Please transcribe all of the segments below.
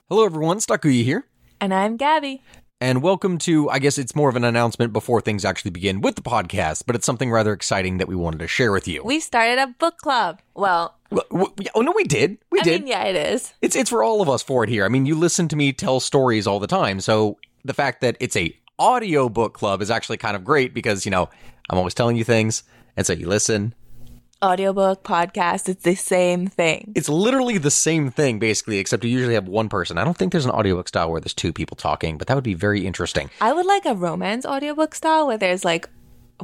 Hello, everyone. Sakuya here. And I'm Gabby. And welcome to, I guess it's more of an announcement before things actually begin with the podcast, but it's something rather exciting that we wanted to share with you. We started a book club. Well, W- w- oh, no, we did. We I did. mean, yeah, it is. It's, it's for all of us for it here. I mean, you listen to me tell stories all the time. So the fact that it's a audio book club is actually kind of great because, you know, I'm always telling you things. And so you listen. Audiobook, podcast, it's the same thing. It's literally the same thing, basically, except you usually have one person. I don't think there's an audiobook style where there's two people talking, but that would be very interesting. I would like a romance audiobook style where there's like,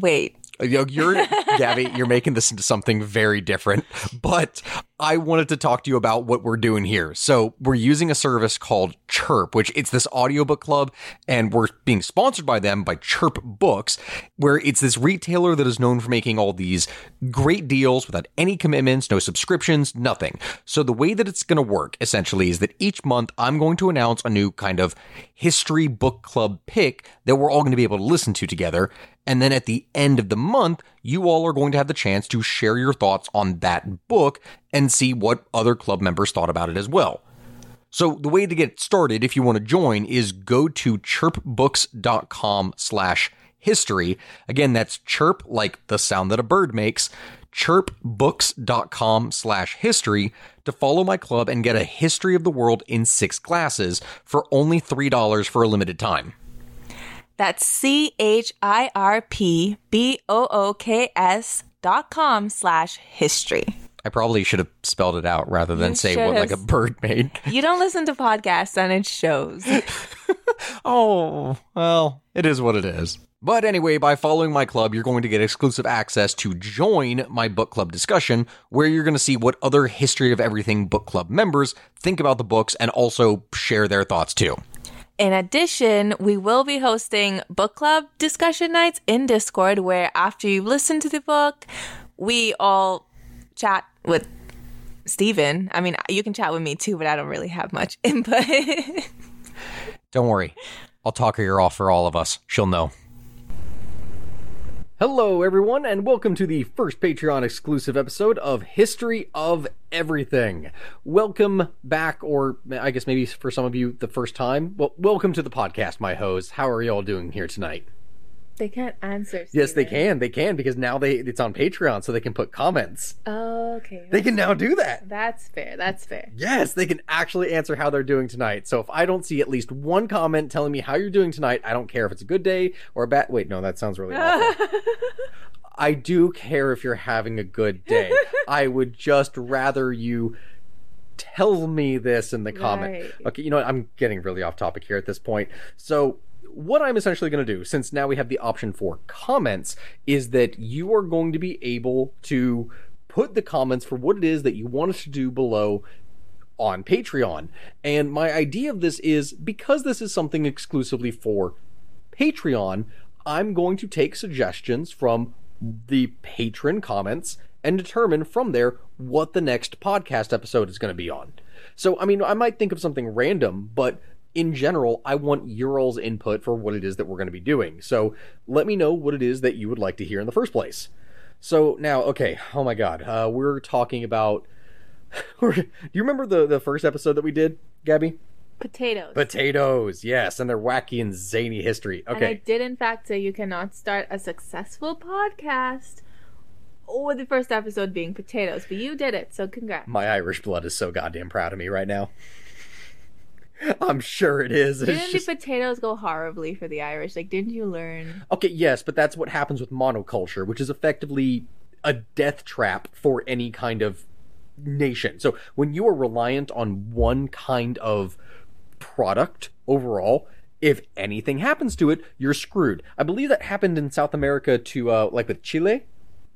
wait, uh, You're Gabby. You're making this into something very different. But I wanted to talk to you about what we're doing here. So we're using a service called Chirp, which it's this audiobook club, and we're being sponsored by them by Chirp Books, where it's this retailer that is known for making all these great deals without any commitments, no subscriptions, nothing. So the way that it's going to work essentially is that each month I'm going to announce a new kind of history book club pick that we're all going to be able to listen to together. And then at the end of the month, you all are going to have the chance to share your thoughts on that book and see what other club members thought about it as well. So the way to get started, if you want to join, is go to chirpbooks.com slash history. Again, that's chirp like the sound that a bird makes, chirpbooks.com slash history to follow my club and get a history of the world in six classes for only $3 for a limited time. That's C H I R P B O O K S dot com slash history. I probably should have spelled it out rather than You say what like a bird made. You don't listen to podcasts and it shows. Oh, well, it is what it is. But anyway, by following my club, you're going to get exclusive access to join my book club discussion, where you're going to see what other History of Everything book club members think about the books and also share their thoughts too. In addition, we will be hosting book club discussion nights in Discord where after you've listened to the book, we all chat with Steven. I mean, you can chat with me too, but I don't really have much input. Don't worry, I'll talk her off for all of us. She'll know. Hello, everyone, and welcome to the first Patreon exclusive episode of History of Everything. Welcome back, or I guess maybe for some of you, the first time. Well, welcome to the podcast, my hoes. How are y'all doing here tonight? They can't answer. Yes, they can. They can because now they it's on Patreon, so they can put comments. okay. They can now do that. That's fair. That's fair. Yes, they can actually answer how they're doing tonight. So if I don't see at least one comment telling me how you're doing tonight, I don't care if it's a good day or a bad. Wait, no, that sounds really awful. I do care if you're having a good day. I would just rather you tell me this in the comment. Right. Okay, you know what? I'm getting really off topic here at this point. So what I'm essentially going to do, since now we have the option for comments, is that you are going to be able to put the comments for what it is that you want us to do below on Patreon. And my idea of this is because this is something exclusively for Patreon, I'm going to take suggestions from the patron comments and determine from there what the next podcast episode is going to be on. So, I mean, I might think of something random, but in general, I want your all's input for what it is that we're going to be doing. So, let me know what it is that you would like to hear in the first place. So, now, okay, oh my god, uh, we're talking about. do you remember the, the first episode that we did, Gabby? Potatoes. Potatoes, yes, and their wacky and zany history. And I did, in fact, say you cannot start a successful podcast with the first episode being potatoes, but you did it, so congrats. My Irish blood is so goddamn proud of me right now. I'm sure it is. It's Didn't just- the potatoes go horribly for the Irish? Like, didn't you learn? Okay, yes, but that's what happens with monoculture, which is effectively a death trap for any kind of nation. So when you are reliant on one kind of product overall, if anything happens to it, you're screwed. I believe that happened in South America to uh like with Chile.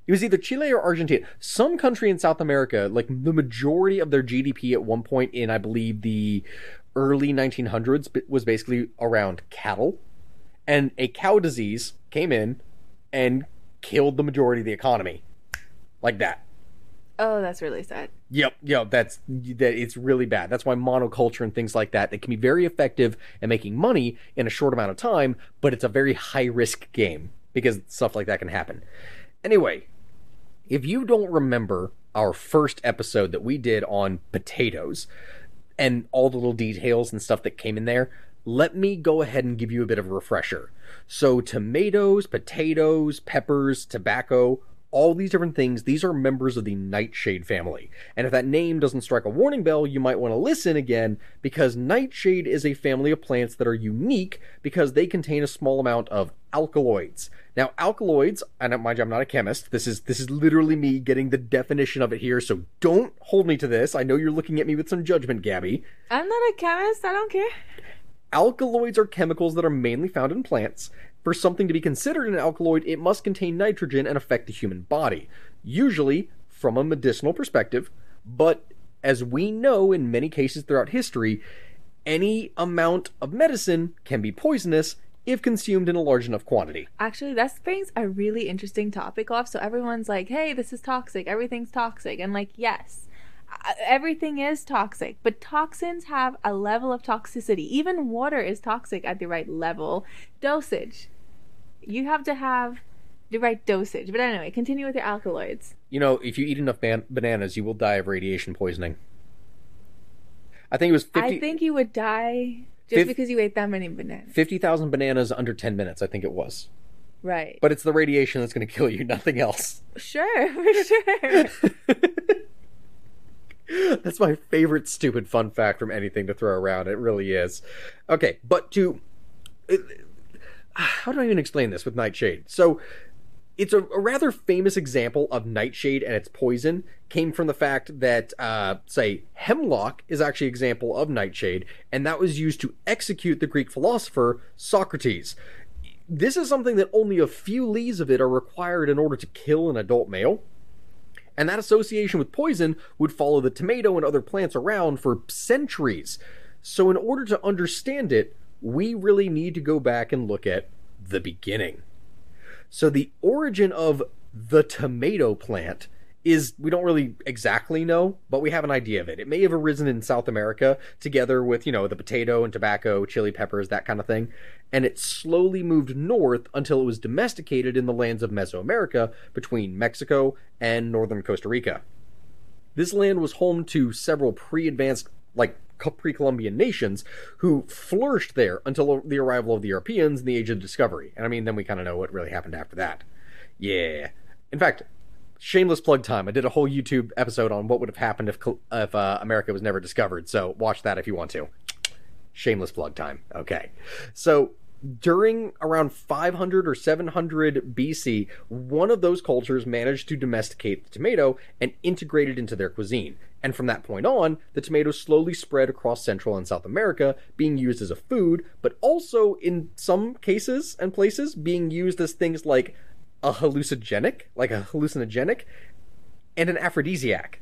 It was either Chile or Argentina. Some country in South America, like the majority of their GDP at one point in, I believe, the early 1900s was basically around cattle, and a cow disease came in and killed the majority of the economy, like that. Oh, that's really sad. Yep, yep, that's that. It's really bad. That's why monoculture and things like that they can be very effective at making money in a short amount of time, but it's a very high risk game because stuff like that can happen. Anyway, if you don't remember our first episode that we did on potatoes and all the little details and stuff that came in there, let me go ahead and give you a bit of a refresher. So, tomatoes, potatoes, peppers, tobacco, all these different things, these are members of the nightshade family. And if that name doesn't strike a warning bell, you might want to listen again because nightshade is a family of plants that are unique because they contain a small amount of alkaloids. Now, alkaloids, and mind you, I'm not a chemist. This is this is literally me getting the definition of it here, so don't hold me to this. I know you're looking at me with some judgment, Gabby. I'm not a chemist. I don't care. Alkaloids are chemicals that are mainly found in plants. For something to be considered an alkaloid, it must contain nitrogen and affect the human body, usually from a medicinal perspective, but as we know in many cases throughout history, any amount of medicine can be poisonous if consumed in a large enough quantity. Actually, that brings a really interesting topic off. So everyone's like, hey, this is toxic. Everything's toxic. And like, yes, uh, everything is toxic, but toxins have a level of toxicity. Even water is toxic at the right level. Dosage. You have to have the right dosage. But anyway, continue with your alkaloids. You know, if you eat enough ban- bananas, you will die of radiation poisoning. I think it was 50 I think you would die just Fif- because you ate that many bananas. 50,000 bananas under 10 minutes, I think it was. Right. But it's the radiation that's going to kill you, nothing else. sure, for sure. That's my favorite stupid fun fact from anything to throw around. It really is. Okay, but to. How do I even explain this with Nightshade? So, it's a, a rather famous example of Nightshade and its poison came from the fact that, uh, say, hemlock is actually an example of Nightshade, and that was used to execute the Greek philosopher Socrates. This is something that only a few leaves of it are required in order to kill an adult male. And that association with poison would follow the tomato and other plants around for centuries. So, in order to understand it, we really need to go back and look at the beginning. So, the origin of the tomato plant is we don't really exactly know, but we have an idea of it. It may have arisen in South America together with, you know, the potato and tobacco, chili peppers, that kind of thing. And it slowly moved north until it was domesticated in the lands of Mesoamerica between Mexico and northern Costa Rica. This land was home to several pre advanced, like pre Columbian nations who flourished there until the arrival of the Europeans in the Age of Discovery. And I mean, then we kind of know what really happened after that. Yeah. In fact, shameless plug time. I did a whole YouTube episode on what would have happened if if uh, America was never discovered. So watch that if you want to. Shameless plug time. Okay. So during around 500 or 700 BC, one of those cultures managed to domesticate the tomato and integrate it into their cuisine. And from that point on, the tomato slowly spread across Central and South America, being used as a food, but also in some cases and places being used as things like a hallucinogenic, like a hallucinogenic, and an aphrodisiac.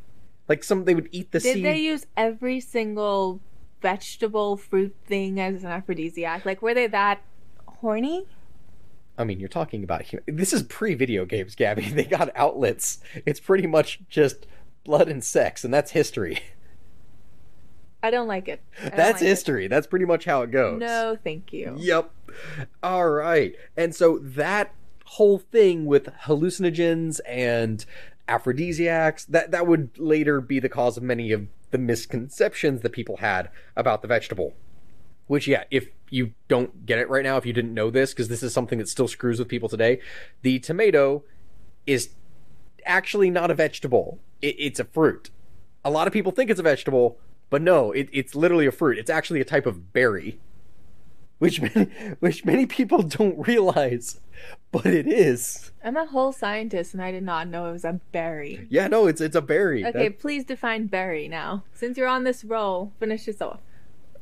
Like some they would eat the Did seed. they use every single vegetable fruit thing as an aphrodisiac? Like, were they that horny? I mean, you're talking about this is pre-video games, Gabby. They got outlets. It's pretty much just blood and sex, and that's history. I don't like it. Don't That's like it. history. That's pretty much how it goes. No, thank you. Yep. All right. And so that whole thing with hallucinogens and aphrodisiacs, that that would later be the cause of many of the misconceptions that people had about the vegetable. Which yeah, if you don't get it right now, if you didn't know this because this is something that still screws with people today, the tomato is actually not a vegetable. It, it's a fruit. A lot of people think it's a vegetable, but no, it, it's literally a fruit. It's actually a type of berry which many, which many people don't realize, but it is. I'm a whole scientist and I did not know it was a berry. Yeah, no, it's it's a berry. Okay, That- please define berry now. Since you're on this roll, finish this off.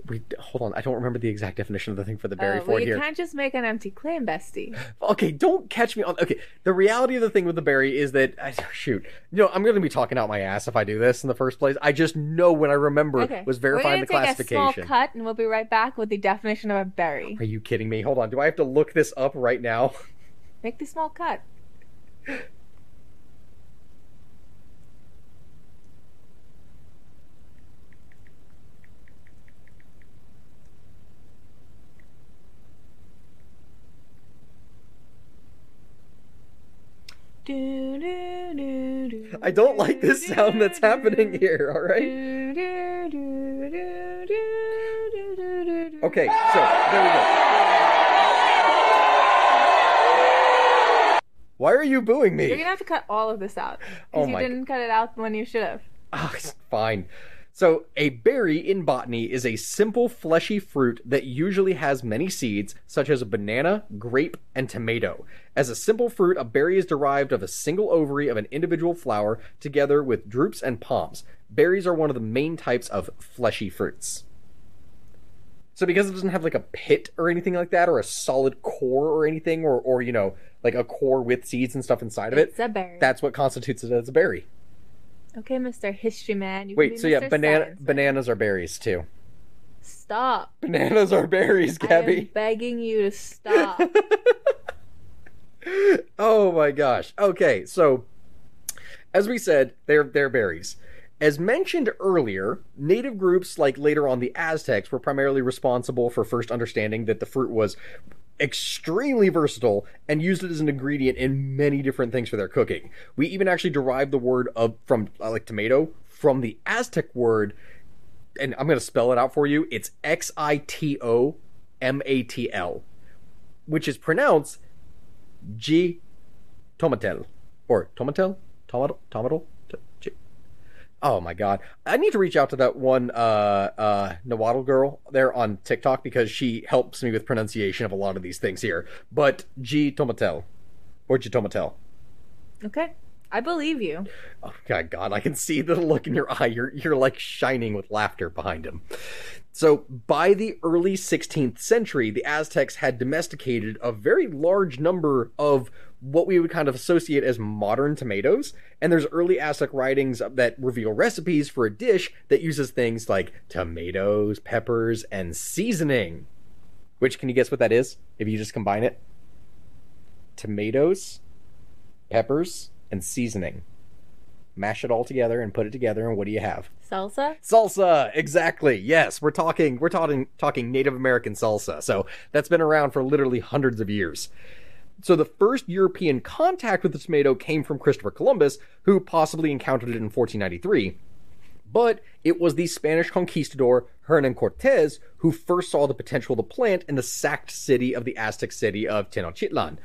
We hold on. I don't remember the exact definition of the thing for the berry for well, you here. can't just make an empty claim, bestie. Okay, don't catch me on. Okay, the reality of the thing with the berry is that I, shoot, you know, I'm going to be talking out my ass if I do this in the first place. I just know when I remember Okay. was verifying We're the take a classification. small cut, and we'll be right back with the definition of a berry. Are you kidding me? Hold on. Do I have to look this up right now? Make the small cut. I don't like this sound that's happening here, alright? Okay, so there we go. Why are you booing me? You're gonna have to cut all of this out. Because oh you didn't cut it out when you should have. Oh, it's fine. So, a berry in botany is a simple fleshy fruit that usually has many seeds, such as a banana, grape, and tomato. As a simple fruit, a berry is derived of a single ovary of an individual flower together with drupes and palms. Berries are one of the main types of fleshy fruits. So because it doesn't have like a pit or anything like that, or a solid core or anything, or, or you know, like a core with seeds and stuff inside of it, It's a berry. that's what constitutes it as a berry. Okay, Mr. History Man. You can Wait, so yeah, Mr. banana Science bananas are berries too. Stop. Bananas are berries, Gabby. I am Gabby. begging you to stop. Oh my gosh. Okay, so as we said, they're they're berries. As mentioned earlier, native groups like later on the Aztecs were primarily responsible for first understanding that the fruit was extremely versatile and used it as an ingredient in many different things for their cooking. We even actually derived the word of from like tomato from the Aztec word and I'm to spell it out for you. It's X I T O M A T L, which is pronounced G tomatel or tomatel tomatel tomato T- G- oh my god i need to reach out to that one uh uh Nahuatl girl there on tiktok because she helps me with pronunciation of a lot of these things here but g tomatel or g tomatel okay. I believe you. Oh my god, I can see the look in your eye. You're you're like shining with laughter behind him. So, by the early 16th century, the Aztecs had domesticated a very large number of what we would kind of associate as modern tomatoes. And there's early Aztec writings that reveal recipes for a dish that uses things like tomatoes, peppers, and seasoning. Which can you guess what that is if you just combine it? Tomatoes, peppers, and seasoning. Mash it all together and put it together, and what do you have? Salsa? Salsa, exactly. Yes, we're talking we're talking talking Native American salsa. So that's been around for literally hundreds of years. So the first European contact with the tomato came from Christopher Columbus, who possibly encountered it in 1493. But it was the Spanish conquistador Hernan Cortez who first saw the potential of the plant in the sacked city of the Aztec city of Tenochtitlan,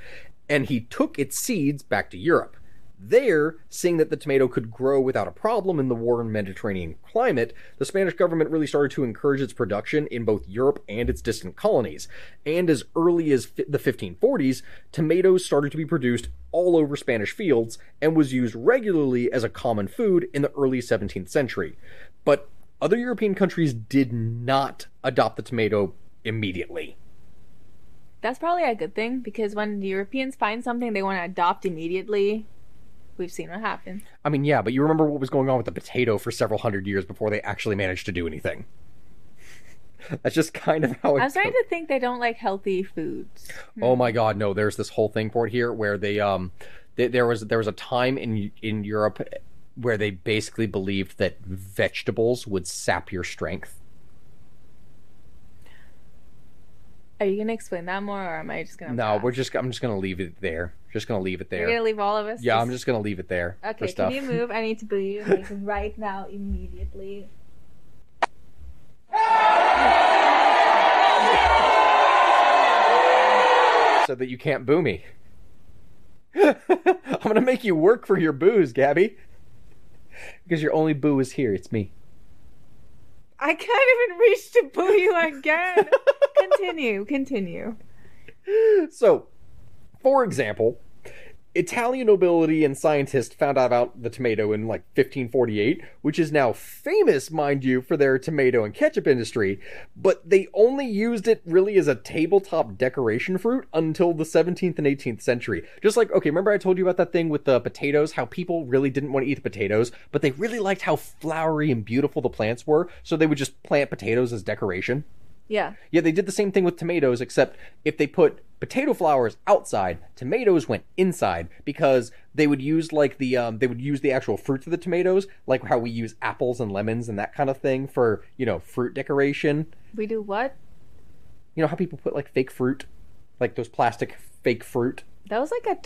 and he took its seeds back to Europe. There, seeing that the tomato could grow without a problem in the warm Mediterranean climate, the Spanish government really started to encourage its production in both Europe and its distant colonies. And as early as fi- the 1540s, tomatoes started to be produced all over Spanish fields and was used regularly as a common food in the early 17th century. But other European countries did not adopt the tomato immediately. That's probably a good thing because when the Europeans find something they want to adopt immediately, we've seen what happens. I mean, yeah, but you remember what was going on with the potato for several hundred years before they actually managed to do anything. That's just kind of how it I was starting to think they don't like healthy foods. Oh my god, no, there's this whole thing for it here where they um th- there was there was a time in in Europe where they basically believed that vegetables would sap your strength. Are you gonna explain that more, or am I just gonna? No, pass? we're just I'm just going to leave it there. Just to leave it there. You're gonna leave all of us. Yeah, I'm just to leave it there for Okay, can you move? I need to boo you like, right now, immediately. so that you can't boo me. I'm gonna make you work for your boos, Gabby. Because your only boo is here. It's me. I can't even reach to boo you again. continue, continue. So, for example, Italian nobility and scientists found out about the tomato in like 1548, which is now famous, mind you, for their tomato and ketchup industry, but they only used it really as a tabletop decoration fruit until the 17th and 18th century. Just like, okay, remember I told you about that thing with the potatoes, how people really didn't want to eat the potatoes, but they really liked how flowery and beautiful the plants were, so they would just plant potatoes as decoration? Yeah. Yeah, they did the same thing with tomatoes, except if they put potato flowers outside, tomatoes went inside because they would use like the um they would use the actual fruits of the tomatoes, like how we use apples and lemons and that kind of thing for, you know, fruit decoration. We do what? You know how people put like fake fruit? Like those plastic fake fruit? That was like a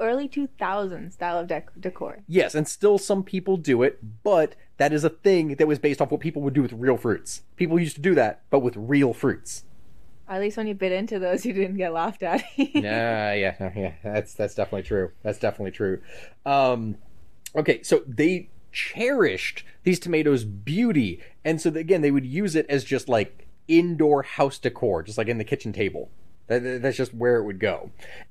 early 2000s style of dec- decor. Yes, and still some people do it, but that is a thing that was based off what people would do with real fruits. People used to do that, but with real fruits. At least when you bit into those, you didn't get laughed at. yeah, yeah, yeah. That's that's definitely true. That's definitely true. Um, okay, so they cherished these tomatoes' beauty, and so again, they would use it as just like indoor house decor, just like in the kitchen table. That, that's just where it would go.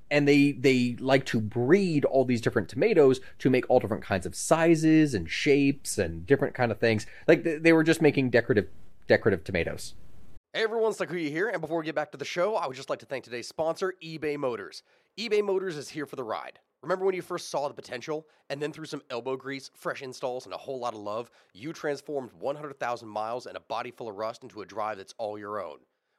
And they they like to breed all these different tomatoes to make all different kinds of sizes and shapes and different kind of things. Like they, were just making decorative decorative tomatoes. Hey everyone, Sakuya here, and before we get back to the show, I would just like to thank today's sponsor, eBay Motors. eBay Motors is here for the ride. Remember when you first saw the potential, and then through some elbow grease, fresh installs, and a whole lot of love, you transformed 100,000 miles and a body full of rust into a drive that's all your own?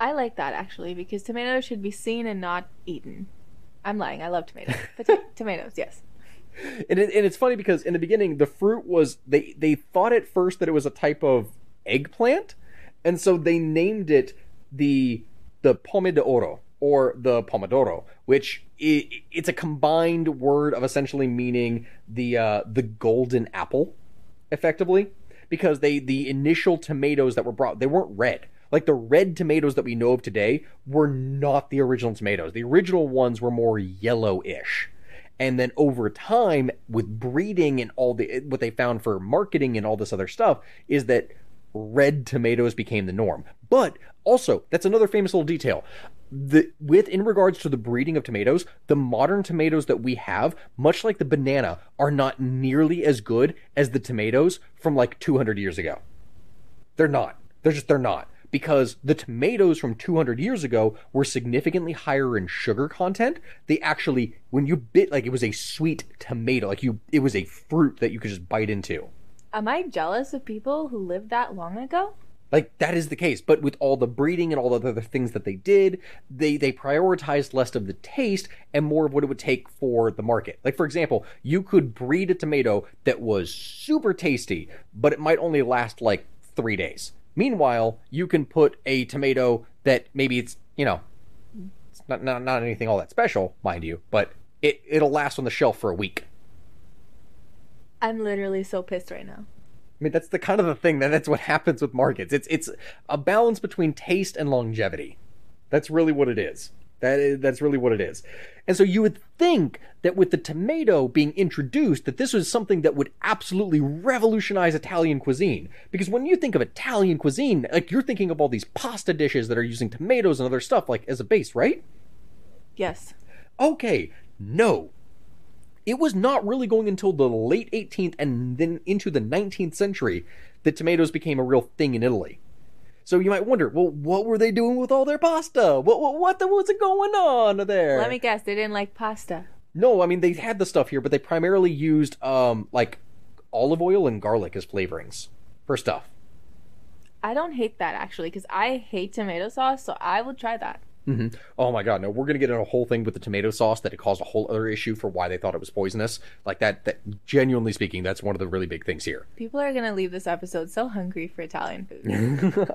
I like that actually because tomatoes should be seen and not eaten. I'm lying. I love tomatoes. Pota- tomatoes, yes. And, it, and it's funny because in the beginning, the fruit was they they thought at first that it was a type of eggplant, and so they named it the the pomme de oro or the pomodoro, which i it's a combined word of essentially meaning the uh, the golden apple, effectively, because they the initial tomatoes that were brought they weren't red. Like the red tomatoes that we know of today were not the original tomatoes. The original ones were more yellowish. And then over time, with breeding and all the what they found for marketing and all this other stuff, is that red tomatoes became the norm. But also, that's another famous little detail. The with in regards to the breeding of tomatoes, the modern tomatoes that we have, much like the banana, are not nearly as good as the tomatoes from like 200 years ago. They're not. They're just they're not because the tomatoes from 200 years ago were significantly higher in sugar content. They actually, when you bit, like it was a sweet tomato, like you, it was a fruit that you could just bite into. Am I jealous of people who lived that long ago? Like that is the case, but with all the breeding and all the other things that they did, they they prioritized less of the taste and more of what it would take for the market. Like for example, you could breed a tomato that was super tasty, but it might only last like three days. Meanwhile, you can put a tomato that maybe it's, you know, it's not, not, not anything all that special, mind you, but it, it'll last on the shelf for a week. I'm literally so pissed right now. I mean, that's the kind of the thing that that's what happens with markets. It's it's a balance between taste and longevity. That's really what it is. That is, that's really what it is. And so you would think that with the tomato being introduced, that this was something that would absolutely revolutionize Italian cuisine. Because when you think of Italian cuisine, like you're thinking of all these pasta dishes that are using tomatoes and other stuff like as a base, right? Yes. Okay, no. It was not really going until the late 18th and then into the 19th century that tomatoes became a real thing in Italy. So you might wonder, well, what were they doing with all their pasta? What what what the, was going on there? Let me guess. They didn't like pasta. No, I mean they had the stuff here, but they primarily used um like olive oil and garlic as flavorings for stuff. I don't hate that actually because I hate tomato sauce, so I will try that. Hmm Oh my god, no, we're gonna get in a whole thing with the tomato sauce that it caused a whole other issue for why they thought it was poisonous. Like that, that genuinely speaking, that's one of the really big things here. People are gonna leave this episode so hungry for Italian food.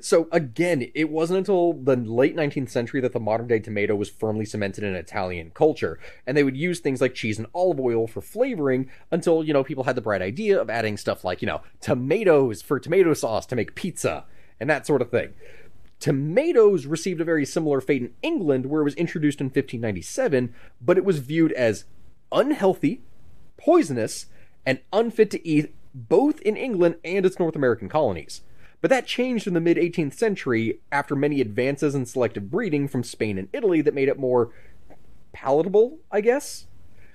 So again, it wasn't until the late 19th century that the modern day tomato was firmly cemented in Italian culture, and they would use things like cheese and olive oil for flavoring until, you know, people had the bright idea of adding stuff like, you know, tomatoes for tomato sauce to make pizza and that sort of thing. Tomatoes received a very similar fate in England where it was introduced in 1597, but it was viewed as unhealthy, poisonous, and unfit to eat both in England and its North American colonies. But that changed in the mid 18th century after many advances in selective breeding from Spain and Italy that made it more palatable, I guess.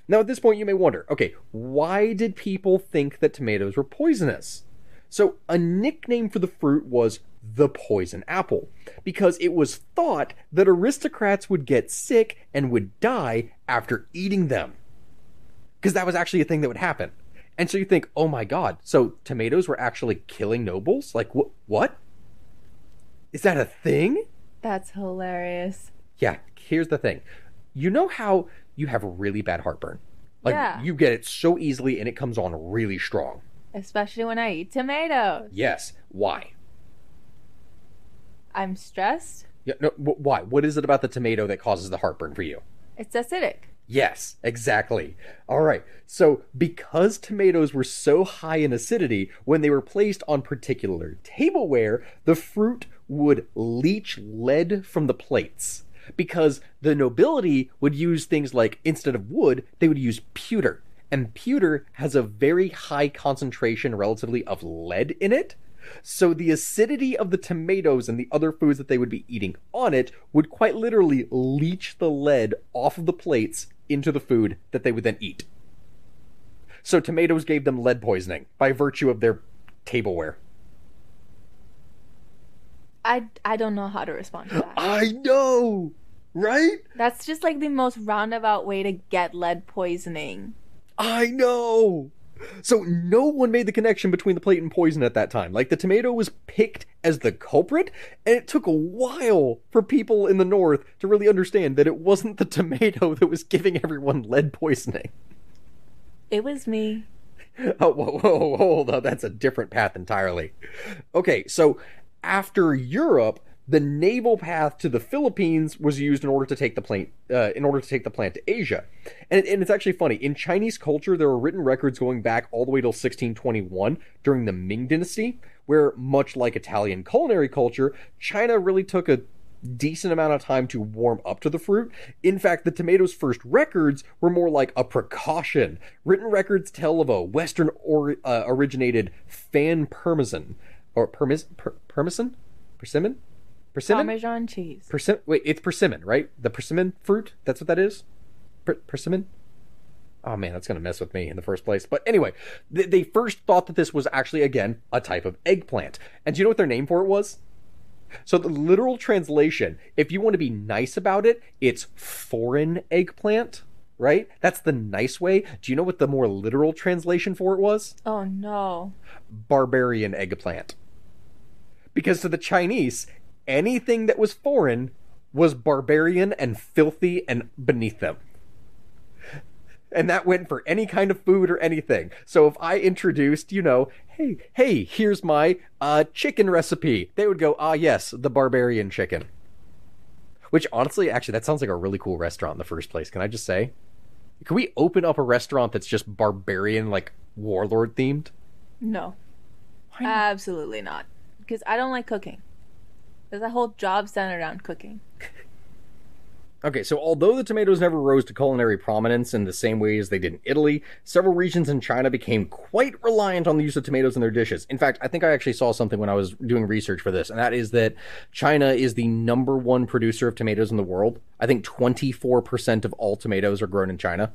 Now, at this point, you may wonder okay, why did people think that tomatoes were poisonous? So, a nickname for the fruit was the poison apple, because it was thought that aristocrats would get sick and would die after eating them. Because that was actually a thing that would happen. And so you think, oh my god, so tomatoes were actually killing nobles? Like, wh- what? Is that a thing? That's hilarious. Yeah, here's the thing. You know how you have really bad heartburn? Like, Yeah. you get it so easily and it comes on really strong. Especially when I eat tomatoes. Yes. Why? I'm stressed. Yeah, no, wh- why? What is it about the tomato that causes the heartburn for you? It's acidic. Yes, exactly. All right. So, because tomatoes were so high in acidity, when they were placed on particular tableware, the fruit would leach lead from the plates. Because the nobility would use things like, instead of wood, they would use pewter. And pewter has a very high concentration, relatively, of lead in it. So the acidity of the tomatoes and the other foods that they would be eating on it would quite literally leach the lead off of the plates into the food that they would then eat. So tomatoes gave them lead poisoning by virtue of their tableware. I, I don't know how to respond to that. I know, right? That's just like the most roundabout way to get lead poisoning. I know. So no one made the connection between the plate and poison at that time. Like the tomato was picked as the culprit, and it took a while for people in the north to really understand that it wasn't the tomato that was giving everyone lead poisoning. It was me. Oh, whoa, whoa, whoa, hold on. That's a different path entirely. Okay, so after Europe, the naval path to the Philippines was used in order to take the plant, uh, in order to take the plant to Asia. And, and it's actually funny. In Chinese culture, there are written records going back all the way till 1621 during the Ming Dynasty, where much like Italian culinary culture, China really took a decent amount of time to warm up to the fruit. In fact, the tomato's first records were more like a precaution. Written records tell of a Western or, uh, originated fan parmesan or permis per, persimmon, persimmon, persimmon, Parmesan cheese. persimmon. Wait, it's persimmon, right? The persimmon fruit. That's what that is. Per- persimmon. Oh man, that's gonna mess with me in the first place. But anyway, th- they first thought that this was actually again a type of eggplant. And do you know what their name for it was? So the literal translation, if you want to be nice about it, it's foreign eggplant, right? That's the nice way. Do you know what the more literal translation for it was? Oh no. Barbarian eggplant. Because to the Chinese, anything that was foreign was barbarian and filthy and beneath them. And that went for any kind of food or anything. So if I introduced, you know, hey, hey, here's my uh, chicken recipe, they would go, ah, yes, the barbarian chicken. Which honestly, actually, that sounds like a really cool restaurant in the first place. Can I just say? Can we open up a restaurant that's just barbarian, like warlord themed? No. Absolutely not. Because I don't like cooking. There's a whole job centered around cooking. Okay, so although the tomatoes never rose to culinary prominence in the same way as they did in Italy, several regions in China became quite reliant on the use of tomatoes in their dishes. In fact, I think I actually saw something when I was doing research for this, and that is that China is the number one producer of tomatoes in the world. I think 24% of all tomatoes are grown in China,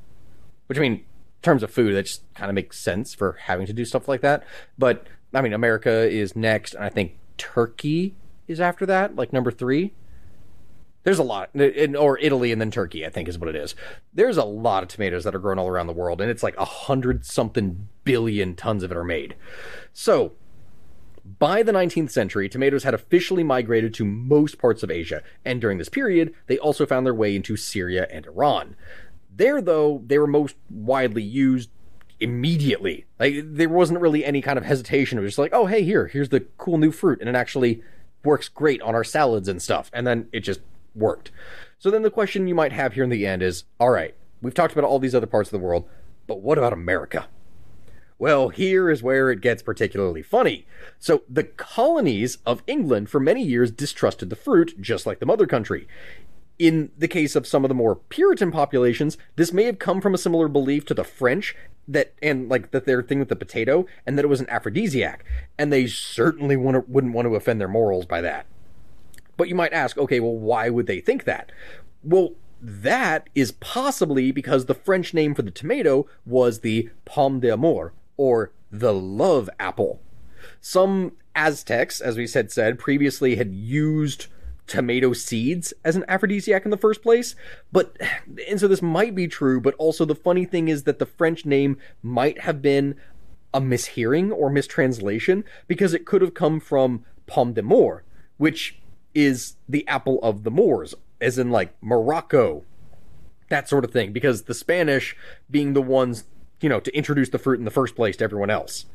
which I mean, in terms of food, that just kind of makes sense for having to do stuff like that. But I mean, America is next, and I think Turkey is after that, like number three. There's a lot, or Italy and then Turkey, I think is what it is. There's a lot of tomatoes that are grown all around the world, and it's like a hundred something billion tons of it are made. So, by the 19th century, tomatoes had officially migrated to most parts of Asia, and during this period, they also found their way into Syria and Iran. There, though, they were most widely used immediately. Like there wasn't really any kind of hesitation. It was just like, oh hey, here, here's the cool new fruit, and it actually works great on our salads and stuff. And then it just worked. So then the question you might have here in the end is all right, we've talked about all these other parts of the world, but what about America? Well, here is where it gets particularly funny. So, the colonies of England for many years distrusted the fruit, just like the mother country. In the case of some of the more Puritan populations, this may have come from a similar belief to the French that, and like that their thing with the potato, and that it was an aphrodisiac, and they certainly wanna, wouldn't want to offend their morals by that. But you might ask, okay, well, why would they think that? Well, that is possibly because the French name for the tomato was the pomme d'amour, or the love apple. Some Aztecs, as we said, said previously had used tomato seeds as an aphrodisiac in the first place. But, and so this might be true, but also the funny thing is that the French name might have been a mishearing or mistranslation because it could have come from pomme de Moor, which is the apple of the Moors, as in like Morocco, that sort of thing, because the Spanish being the ones you know, to introduce the fruit in the first place to everyone else.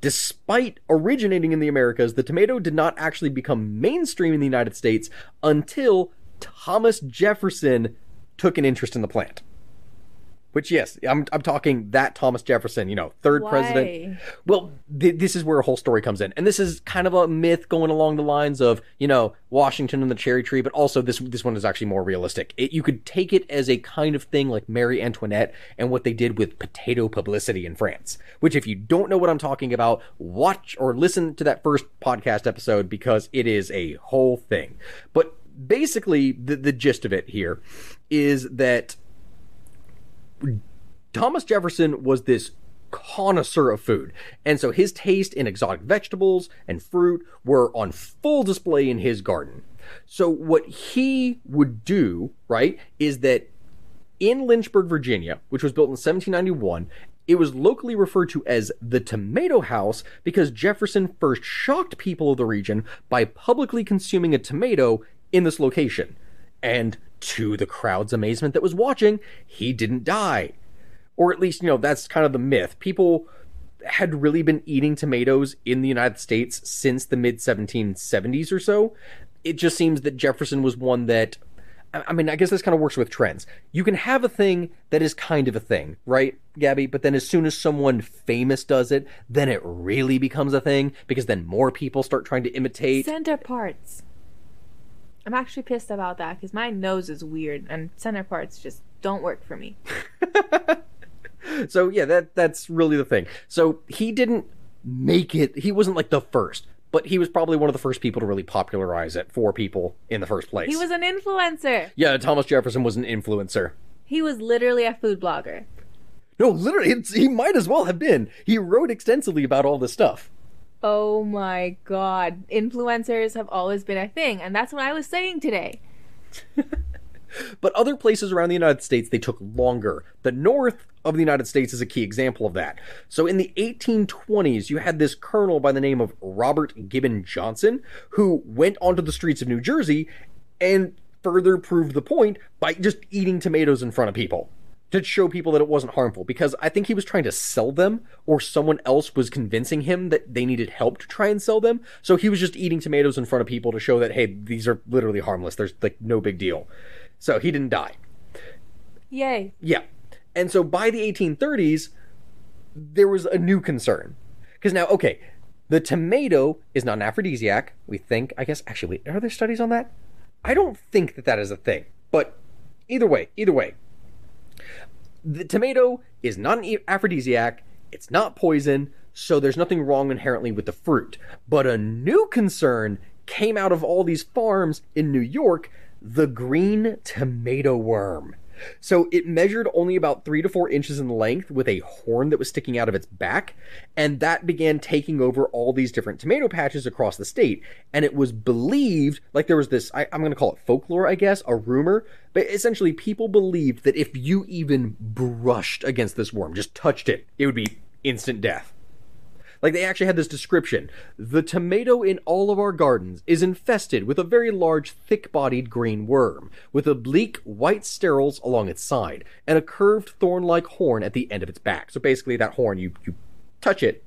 Despite originating in the Americas, the tomato did not actually become mainstream in the United States until Thomas Jefferson took an interest in the plant. Which, yes, I'm, I'm talking that Thomas Jefferson, you know, third Why? president. Well, th- this is where a whole story comes in, and this is kind of a myth going along the lines of, you know, Washington and the cherry tree, but also this this one is actually more realistic. It, you could take it as a kind of thing like Marie Antoinette and what they did with potato publicity in France. Which, if you don't know what I'm talking about, watch or listen to that first podcast episode because it is a whole thing. But basically, the the gist of it here is that Thomas Jefferson was this connoisseur of food. And so his taste in exotic vegetables and fruit were on full display in his garden. So what he would do, right, is that in Lynchburg, Virginia, which was built in 1791, it was locally referred to as the Tomato House because Jefferson first shocked people of the region by publicly consuming a tomato in this location. And to the crowd's amazement that was watching, he didn't die. Or at least, you know, that's kind of the myth. People had really been eating tomatoes in the United States since the mid 1770s or so. It just seems that Jefferson was one that I mean, I guess this kind of works with trends. You can have a thing that is kind of a thing, right, Gabby? But then as soon as someone famous does it, then it really becomes a thing because then more people start trying to imitate. Center parts. I'm actually pissed about that because my nose is weird and center parts just don't work for me. So yeah, that that's really the thing. So he didn't make it. He wasn't like the first, but he was probably one of the first people to really popularize it for people in the first place. He was an influencer. yeah, Thomas Jefferson was an influencer. He was literally a food blogger. No, literally, it's, he might as well have been. He wrote extensively about all this stuff. Oh my god. Influencers have always been a thing, and that's what I was saying today. But other places around the United States, they took longer. The north of the United States is a key example of that. So in the 1820s, you had this colonel by the name of Robert Gibbon Johnson who went onto the streets of New Jersey and further proved the point by just eating tomatoes in front of people to show people that it wasn't harmful because I think he was trying to sell them or someone else was convincing him that they needed help to try and sell them. So he was just eating tomatoes in front of people to show that, hey, these are literally harmless. There's like no big deal. So he didn't die. Yay. Yeah. And so by the 1830s, there was a new concern. Because now, okay, the tomato is not an aphrodisiac, we think. I guess, actually, wait, are there studies on that? I don't think that that is a thing. But either way, either way, the tomato is not an aphrodisiac, it's not poison, so there's nothing wrong inherently with the fruit. But a new concern came out of all these farms in New York the green tomato worm. So it measured only about three to four inches in length with a horn that was sticking out of its back, and that began taking over all these different tomato patches across the state. And it was believed, like there was this, I, I'm going to call it folklore, I guess, a rumor, but essentially people believed that if you even brushed against this worm, just touched it, it would be instant death. Like they actually had this description. The tomato in all of our gardens is infested with a very large, thick-bodied green worm, with oblique white sterols along its side, and a curved thorn-like horn at the end of its back. So basically that horn, you, you touch it,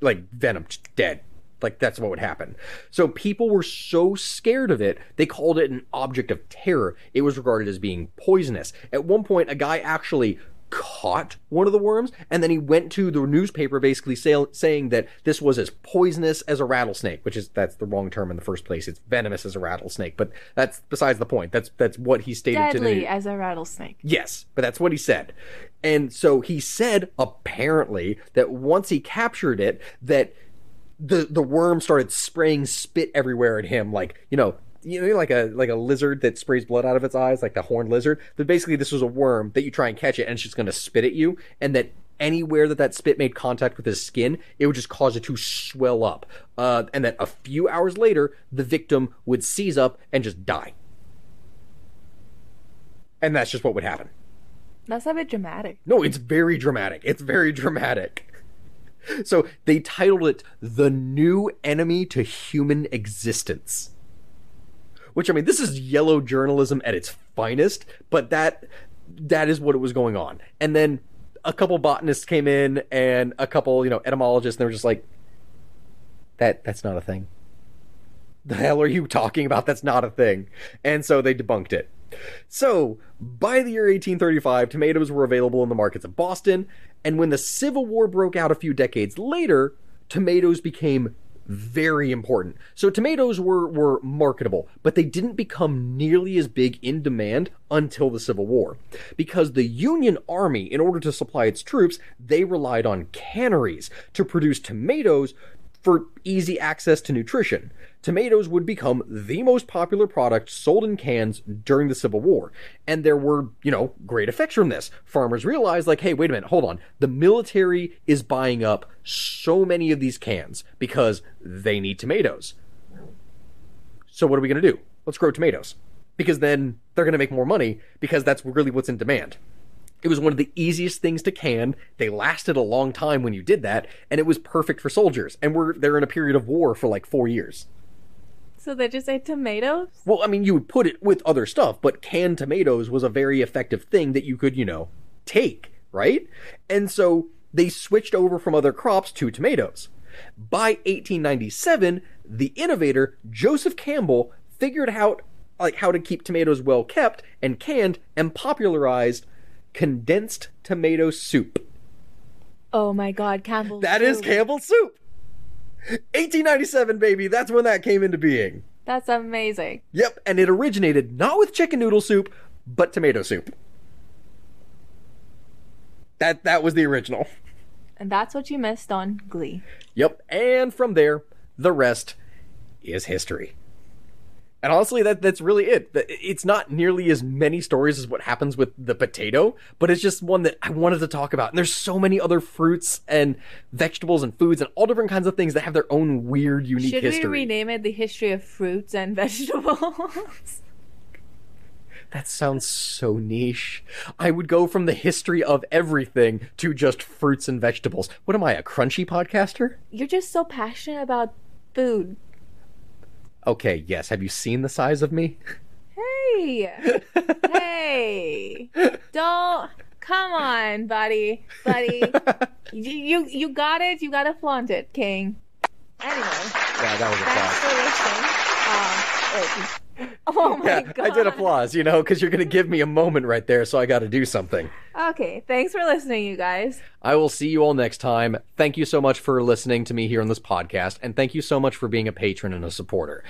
like venom, dead. Like that's what would happen. So people were so scared of it, they called it an object of terror. It was regarded as being poisonous. At one point, a guy actually caught one of the worms and then he went to the newspaper basically say, saying that this was as poisonous as a rattlesnake which is that's the wrong term in the first place it's venomous as a rattlesnake but that's besides the point that's that's what he stated to Deadly as a rattlesnake. Yes, but that's what he said. And so he said apparently that once he captured it, that the the worm started spraying spit everywhere at him, like you know. You know, like a like a lizard that sprays blood out of its eyes, like the horned lizard. But basically, this was a worm that you try and catch it, and it's just going to spit at you, and that anywhere that that spit made contact with his skin, it would just cause it to swell up. Uh, and that a few hours later, the victim would seize up and just die. And that's just what would happen. That's a bit dramatic. No, it's very dramatic. It's very dramatic. So they titled it The New Enemy to Human Existence. Which I mean, this is yellow journalism at its finest, but that that is what it was going on. And then a couple botanists came in and a couple, you know, etymologists, and they were just like, That that's not a thing. The hell are you talking about? That's not a thing. And so they debunked it. So, by the year 1835, tomatoes were available in the markets of Boston, and when the Civil War broke out a few decades later, tomatoes became very important. So tomatoes were were marketable, but they didn't become nearly as big in demand until the Civil War. Because the Union Army, in order to supply its troops, they relied on canneries to produce tomatoes for easy access to nutrition. Tomatoes would become the most popular product sold in cans during the Civil War. And there were, you know, great effects from this. Farmers realized, like, hey, wait a minute, hold on. The military is buying up so many of these cans because they need tomatoes. So what are we going to do? Let's grow tomatoes. Because then they're going to make more money because that's really what's in demand. It was one of the easiest things to can. They lasted a long time when you did that, and it was perfect for soldiers. And we're they're in a period of war for like four years. So they just ate tomatoes? Well, I mean, you would put it with other stuff, but canned tomatoes was a very effective thing that you could, you know, take, right? And so they switched over from other crops to tomatoes. By 1897, the innovator Joseph Campbell figured out like how to keep tomatoes well kept and canned and popularized condensed tomato soup. Oh my god, Campbell's That is soup. Campbell's soup. 1897, baby. That's when that came into being. That's amazing. Yep, and it originated not with chicken noodle soup, but tomato soup. That that was the original. And that's what you missed on Glee. Yep, and from there, the rest is history. And honestly, that that's really it. It's not nearly as many stories as what happens with the potato, but it's just one that I wanted to talk about. And there's so many other fruits and vegetables and foods and all different kinds of things that have their own weird, unique Should history. we rename it the history of fruits and vegetables? That sounds so niche. I would go from the history of everything to just fruits and vegetables. What am I, a crunchy podcaster? You're just so passionate about food. Okay, yes. Have you seen the size of me? Hey, hey, don't come on, buddy, buddy. you, you you got it. You gotta flaunt it, King. Anyway, Yeah, that was thanks for listening. oh my Yeah, god, I did applause, you know, because you're going to give me a moment right there, so I got to do something. Okay, thanks for listening, you guys. I will see you all next time. Thank you so much for listening to me here on this podcast, and thank you so much for being a patron and a supporter.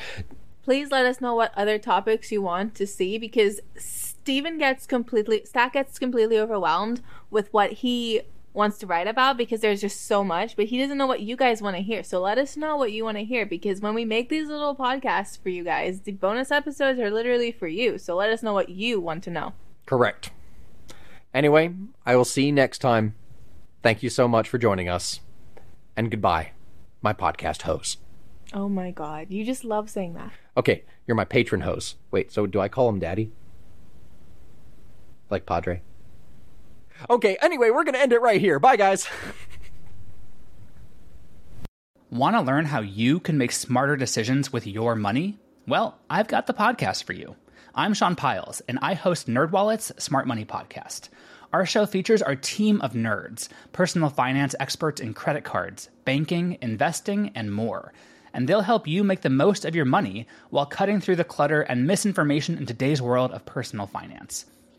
Please let us know what other topics you want to see because Steven gets completely Stack gets completely overwhelmed with what he wants to write about because there's just so much, but he doesn't know what you guys want to hear. So let us know what you want to hear because when we make these little podcasts for you guys, the bonus episodes are literally for you. So let us know what you want to know. Correct. Anyway, I will see you next time. Thank you so much for joining us, and goodbye, my podcast host. Oh my god, you just love saying that. Okay, you're my patron host. Wait, so do I call him daddy? Like Padre? Okay, anyway, we're going to end it right here. Bye, guys. Want to learn how you can make smarter decisions with your money? Well, I've got the podcast for you. I'm Sean Pyles, and I host NerdWallet's Smart Money Podcast. Our show features our team of nerds, personal finance experts in credit cards, banking, investing, and more. and they'll help you make the most of your money while cutting through the clutter and misinformation in today's world of personal finance.